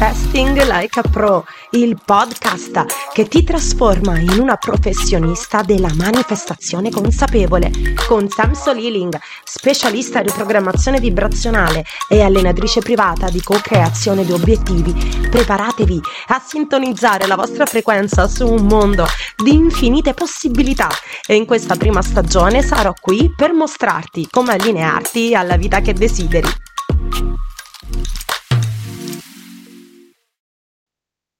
Manifesting Like a Pro, il podcast che ti trasforma in una professionista della manifestazione consapevole, con Sam Soliling, specialista di programmazione vibrazionale e allenatrice privata di co-creazione di obiettivi. Preparatevi a sintonizzare la vostra frequenza su un mondo di infinite possibilità e in questa prima stagione sarò qui per mostrarti come allinearti alla vita che desideri.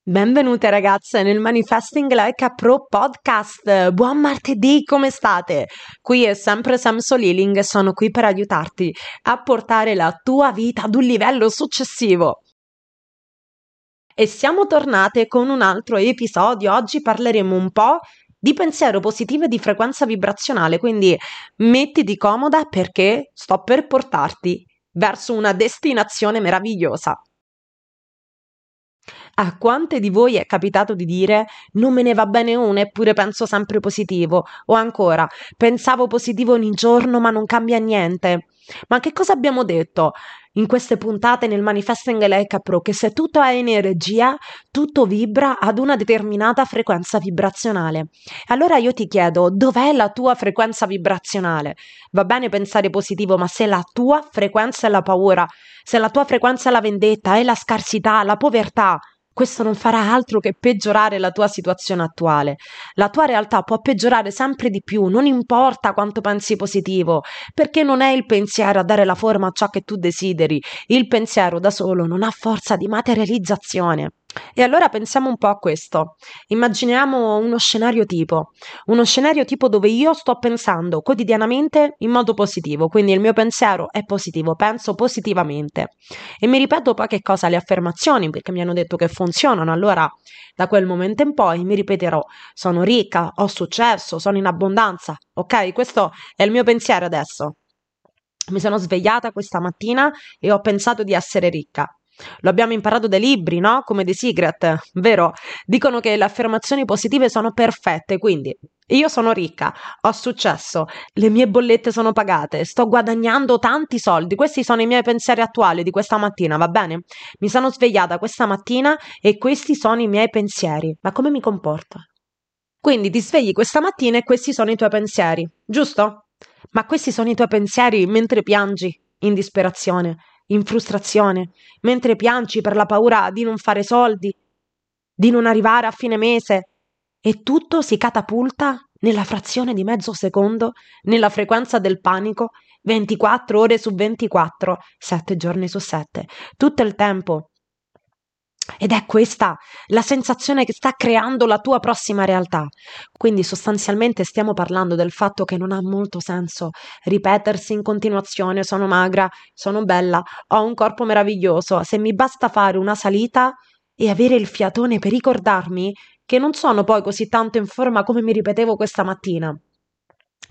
Benvenute ragazze nel Manifesting Like a Pro podcast. Buon martedì, come state? Qui è sempre Sam Soliling e sono qui per aiutarti a portare la tua vita ad un livello successivo. E siamo tornate con un altro episodio. Oggi parleremo un po' di pensiero positivo e di frequenza vibrazionale, quindi mettiti comoda perché sto per portarti verso una destinazione meravigliosa. A quante di voi è capitato di dire non me ne va bene una eppure penso sempre positivo? O ancora pensavo positivo ogni giorno ma non cambia niente? Ma che cosa abbiamo detto in queste puntate nel Manifesting Like Pro? Che se tutto è energia, tutto vibra ad una determinata frequenza vibrazionale. Allora io ti chiedo, dov'è la tua frequenza vibrazionale? Va bene pensare positivo, ma se la tua frequenza è la paura, se la tua frequenza è la vendetta, è la scarsità, la povertà, questo non farà altro che peggiorare la tua situazione attuale. La tua realtà può peggiorare sempre di più, non importa quanto pensi positivo, perché non è il pensiero a dare la forma a ciò che tu desideri. Il pensiero da solo non ha forza di materializzazione. E allora pensiamo un po' a questo. Immaginiamo uno scenario tipo, uno scenario tipo dove io sto pensando quotidianamente in modo positivo, quindi il mio pensiero è positivo, penso positivamente. E mi ripeto poi che cosa? Le affermazioni, perché mi hanno detto che funzionano, allora da quel momento in poi mi ripeterò, sono ricca, ho successo, sono in abbondanza, ok? Questo è il mio pensiero adesso. Mi sono svegliata questa mattina e ho pensato di essere ricca. Lo abbiamo imparato dai libri, no? Come The Secret, vero? Dicono che le affermazioni positive sono perfette, quindi io sono ricca, ho successo, le mie bollette sono pagate, sto guadagnando tanti soldi. Questi sono i miei pensieri attuali di questa mattina, va bene? Mi sono svegliata questa mattina e questi sono i miei pensieri. Ma come mi comporto? Quindi ti svegli questa mattina e questi sono i tuoi pensieri, giusto? Ma questi sono i tuoi pensieri mentre piangi in disperazione, in frustrazione, mentre piangi per la paura di non fare soldi, di non arrivare a fine mese, e tutto si catapulta nella frazione di mezzo secondo, nella frequenza del panico, 24 ore su 24, 7 giorni su 7, tutto il tempo ed è questa la sensazione che sta creando la tua prossima realtà. Quindi sostanzialmente stiamo parlando del fatto che non ha molto senso ripetersi in continuazione sono magra, sono bella, ho un corpo meraviglioso, se mi basta fare una salita e avere il fiatone per ricordarmi che non sono poi così tanto in forma come mi ripetevo questa mattina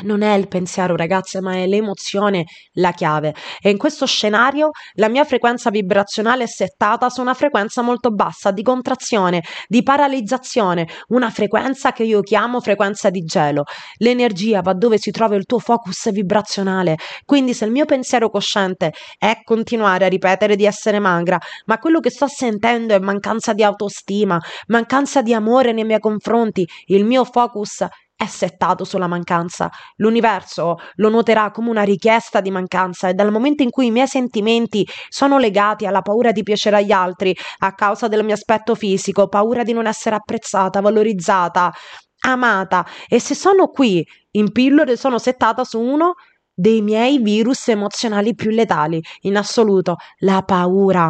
non è il pensiero, ragazze, ma è l'emozione la chiave. E in questo scenario la mia frequenza vibrazionale è settata su una frequenza molto bassa di contrazione, di paralizzazione, una frequenza che io chiamo frequenza di gelo. L'energia va dove si trova il tuo focus vibrazionale. Quindi se il mio pensiero cosciente è continuare a ripetere di essere magra, ma quello che sto sentendo è mancanza di autostima, mancanza di amore nei miei confronti, il mio focus è settato sulla mancanza. L'universo lo noterà come una richiesta di mancanza e dal momento in cui i miei sentimenti sono legati alla paura di piacere agli altri a causa del mio aspetto fisico, paura di non essere apprezzata, valorizzata, amata e se sono qui in pillole sono settata su uno dei miei virus emozionali più letali in assoluto, la paura.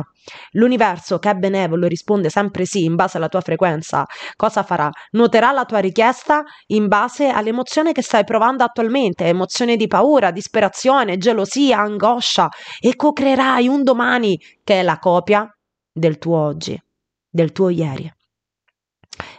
L'universo, che è benevolo, risponde sempre sì in base alla tua frequenza. Cosa farà? Noterà la tua richiesta in base all'emozione che stai provando attualmente, emozione di paura, disperazione, gelosia, angoscia, e co-creerai un domani che è la copia del tuo oggi, del tuo ieri.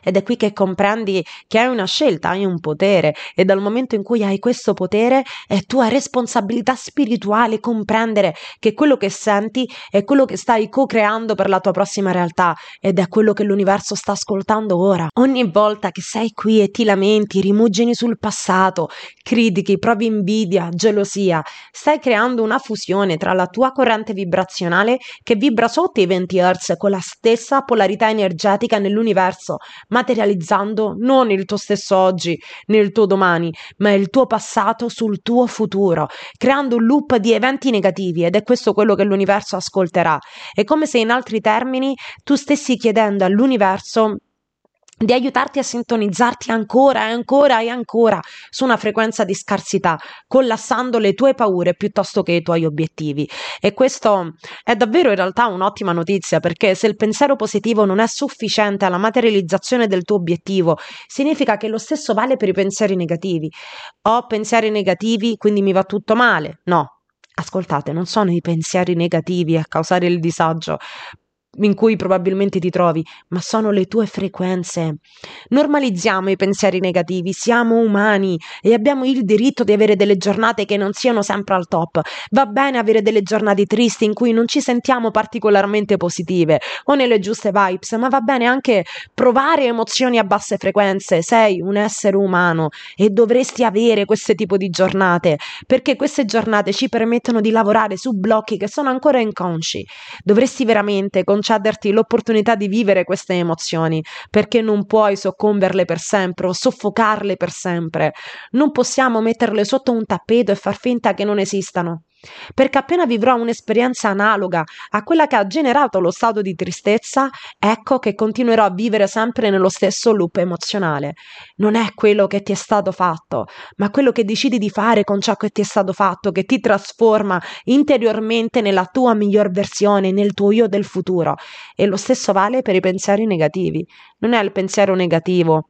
Ed è qui che comprendi che hai una scelta, hai un potere. E dal momento in cui hai questo potere è tua responsabilità spirituale comprendere che quello che senti è quello che stai co-creando per la tua prossima realtà. Ed è quello che l'universo sta ascoltando ora. Ogni volta che sei qui e ti lamenti, rimugini sul passato, critichi, provi invidia, gelosia, stai creando una fusione tra la tua corrente vibrazionale che vibra sotto i 20 Hz con la stessa polarità energetica nell'universo materializzando non il tuo stesso oggi né il tuo domani, ma il tuo passato sul tuo futuro, creando un loop di eventi negativi ed è questo quello che l'universo ascolterà. È come se in altri termini tu stessi chiedendo all'universo di aiutarti a sintonizzarti ancora e ancora e ancora su una frequenza di scarsità, collassando le tue paure piuttosto che i tuoi obiettivi. E questo è davvero in realtà un'ottima notizia perché se il pensiero positivo non è sufficiente alla materializzazione del tuo obiettivo, significa che lo stesso vale per i pensieri negativi. Ho pensieri negativi, quindi mi va tutto male? No, Ascoltate, non sono i pensieri negativi a causare il disagio, in cui probabilmente ti trovi, ma sono le tue frequenze. Normalizziamo i pensieri negativi, siamo umani e abbiamo il diritto di avere delle giornate che non siano sempre al top. Va bene avere delle giornate tristi in cui non ci sentiamo particolarmente positive o nelle giuste vibes, ma va bene anche provare emozioni a basse frequenze. Sei un essere umano e dovresti avere questo tipo di giornate, perché queste giornate ci permettono di lavorare su blocchi che sono ancora inconsci. Dovresti veramente con concederti l'opportunità di vivere queste emozioni, perché non puoi soccomberle per sempre o soffocarle per sempre. Non possiamo metterle sotto un tappeto e far finta che non esistano perché appena vivrò un'esperienza analoga a quella che ha generato lo stato di tristezza, ecco che continuerò a vivere sempre nello stesso loop emozionale. Non è quello che ti è stato fatto, ma quello che decidi di fare con ciò che ti è stato fatto, che ti trasforma interiormente nella tua miglior versione, nel tuo io del futuro. E lo stesso vale per i pensieri negativi. Non è il pensiero negativo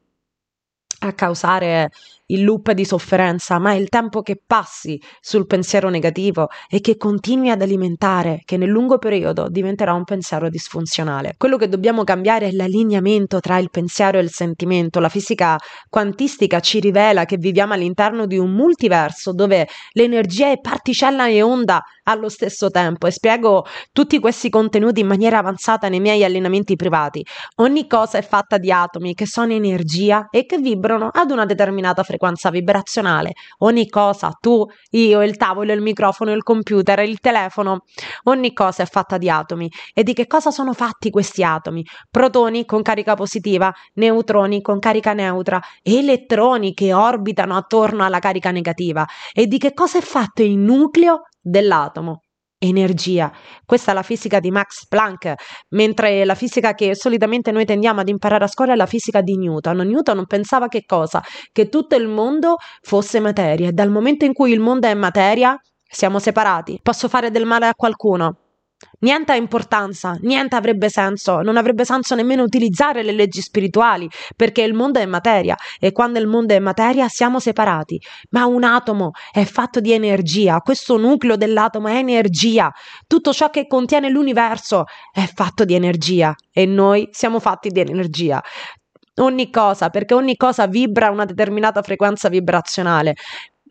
a causare il loop di sofferenza, ma è il tempo che passi sul pensiero negativo e che continui ad alimentare, che nel lungo periodo diventerà un pensiero disfunzionale. Quello che dobbiamo cambiare è l'allineamento tra il pensiero e il sentimento. La fisica quantistica ci rivela che viviamo all'interno di un multiverso dove l'energia è particella e onda allo stesso tempo e spiego tutti questi contenuti in maniera avanzata nei miei allenamenti privati. Ogni cosa è fatta di atomi che sono energia e che vibrano ad una determinata frequenza frequenza vibrazionale, ogni cosa, tu, io, il tavolo, il microfono, il computer, il telefono, ogni cosa è fatta di atomi. E di che cosa sono fatti questi atomi? Protoni con carica positiva, neutroni con carica neutra, elettroni che orbitano attorno alla carica negativa. E di che cosa è fatto il nucleo dell'atomo? Energia. Questa è la fisica di Max Planck, mentre la fisica che solitamente noi tendiamo ad imparare a scuola è la fisica di Newton. Newton pensava che cosa? Che tutto il mondo fosse materia e dal momento in cui il mondo è materia siamo separati. Posso fare del male a qualcuno? Niente ha importanza, niente avrebbe senso, non avrebbe senso nemmeno utilizzare le leggi spirituali, perché il mondo è materia e quando il mondo è materia siamo separati. Ma un atomo è fatto di energia, questo nucleo dell'atomo è energia, tutto ciò che contiene l'universo è fatto di energia e noi siamo fatti di energia ogni cosa, perché ogni cosa vibra a una determinata frequenza vibrazionale.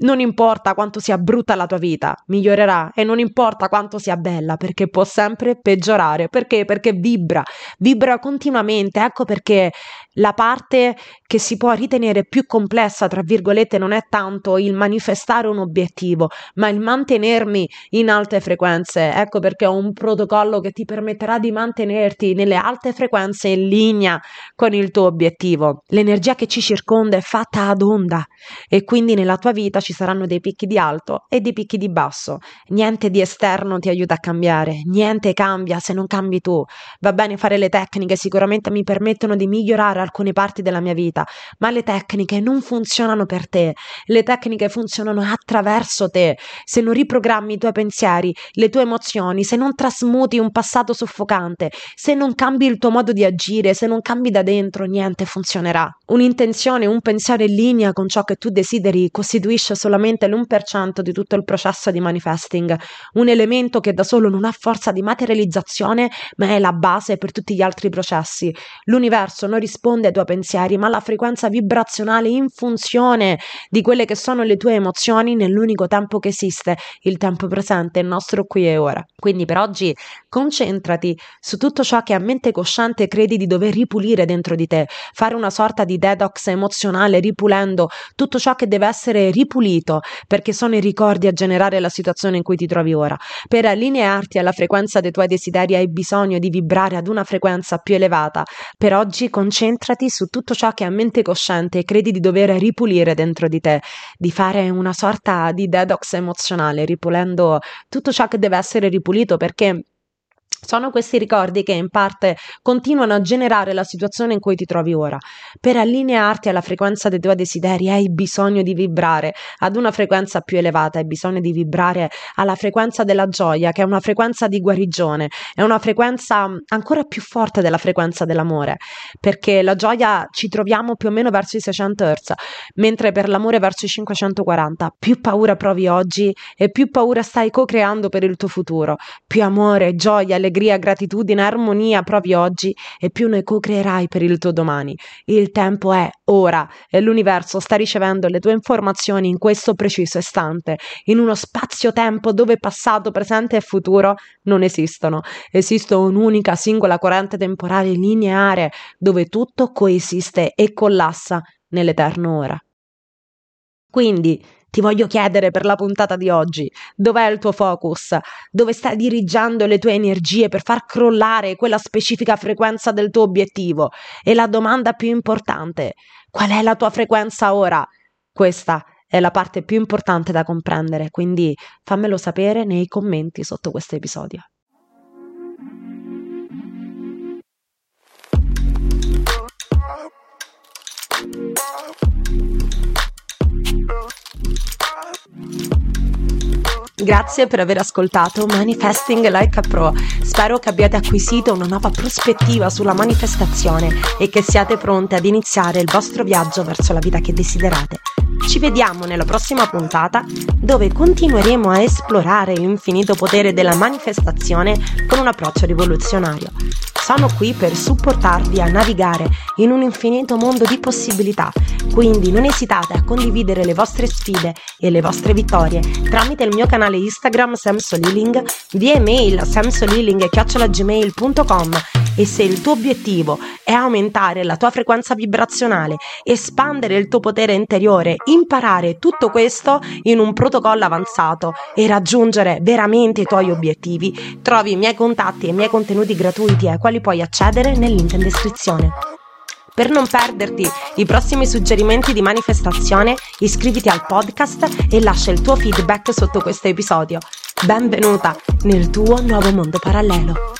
Non importa quanto sia brutta la tua vita, migliorerà e non importa quanto sia bella, perché può sempre peggiorare. Perché? Perché vibra, vibra continuamente. Ecco perché la parte che si può ritenere più complessa, tra virgolette, non è tanto il manifestare un obiettivo, ma il mantenermi in alte frequenze. Ecco perché ho un protocollo che ti permetterà di mantenerti nelle alte frequenze in linea con il tuo obiettivo. L'energia che ci circonda è fatta ad onda e quindi nella tua vita ci saranno dei picchi di alto e dei picchi di basso. Niente di esterno ti aiuta a cambiare, niente cambia se non cambi tu. Va bene fare le tecniche, sicuramente mi permettono di migliorare alcune parti della mia vita, ma le tecniche non funzionano per te. Le tecniche funzionano attraverso te. Se non riprogrammi i tuoi pensieri, le tue emozioni, se non trasmuti un passato soffocante, se non cambi il tuo modo di agire, se non cambi da dentro, niente funzionerà. Un'intenzione, un pensiero in linea con ciò che tu desideri costituisce solamente l'1% di tutto il processo di manifesting, un elemento che da solo non ha forza di materializzazione, ma è la base per tutti gli altri processi. L'universo non risponde risponde ai tuoi pensieri, ma la frequenza vibrazionale in funzione di quelle che sono le tue emozioni nell'unico tempo che esiste, il tempo presente, il nostro qui e ora. Quindi per oggi concentrati su tutto ciò che a mente cosciente credi di dover ripulire dentro di te, fare una sorta di detox emozionale ripulendo tutto ciò che deve essere ripulito, perché sono i ricordi a generare la situazione in cui ti trovi ora. Per allinearti alla frequenza dei tuoi desideri hai bisogno di vibrare ad una frequenza più elevata. Per oggi concentrati su tutto ciò che a mente cosciente credi di dover ripulire dentro di te, di fare una sorta di detox emozionale, ripulendo tutto ciò che deve essere ripulito perché sono questi ricordi che in parte continuano a generare la situazione in cui ti trovi ora. Per allinearti alla frequenza dei tuoi desideri hai bisogno di vibrare ad una frequenza più elevata, hai bisogno di vibrare alla frequenza della gioia, che è una frequenza di guarigione, è una frequenza ancora più forte della frequenza dell'amore, perché la gioia ci troviamo più o meno verso i 600 Hz, mentre per l'amore verso i 540. Più paura provi oggi e più paura stai co-creando per il tuo futuro. Più amore, gioia, allegria, gratitudine, armonia provi oggi e più ne co-creerai per il tuo domani. Il tempo è ora e l'universo sta ricevendo le tue informazioni in questo preciso istante, in uno spazio-tempo dove passato, presente e futuro non esistono. Esiste un'unica singola corrente temporale lineare dove tutto coesiste e collassa nell'eterno ora. Quindi ti voglio chiedere per la puntata di oggi, dov'è il tuo focus? Dove stai dirigendo le tue energie per far crollare quella specifica frequenza del tuo obiettivo? E la domanda più importante, qual è la tua frequenza ora? Questa è la parte più importante da comprendere, quindi fammelo sapere nei commenti sotto questo episodio. Grazie per aver ascoltato Manifesting Like a Pro. Spero che abbiate acquisito una nuova prospettiva sulla manifestazione e che siate pronte ad iniziare il vostro viaggio verso la vita che desiderate. Ci vediamo nella prossima puntata dove continueremo a esplorare l'infinito potere della manifestazione con un approccio rivoluzionario. Sono qui per supportarvi a navigare in un infinito mondo di possibilità, quindi non esitate a condividere le vostre sfide e le vostre vittorie tramite il mio canale Instagram samsoliling, via email samsoliling.gmail.com e se il tuo obiettivo è aumentare la tua frequenza vibrazionale, espandere il tuo potere interiore, imparare tutto questo in un protocollo avanzato e raggiungere veramente i tuoi obiettivi, trovi i miei contatti e i miei contenuti gratuiti ai quali puoi accedere nel link in descrizione. Per non perderti i prossimi suggerimenti di manifestazione, iscriviti al podcast e lascia il tuo feedback sotto questo episodio. Benvenuta nel tuo nuovo mondo parallelo.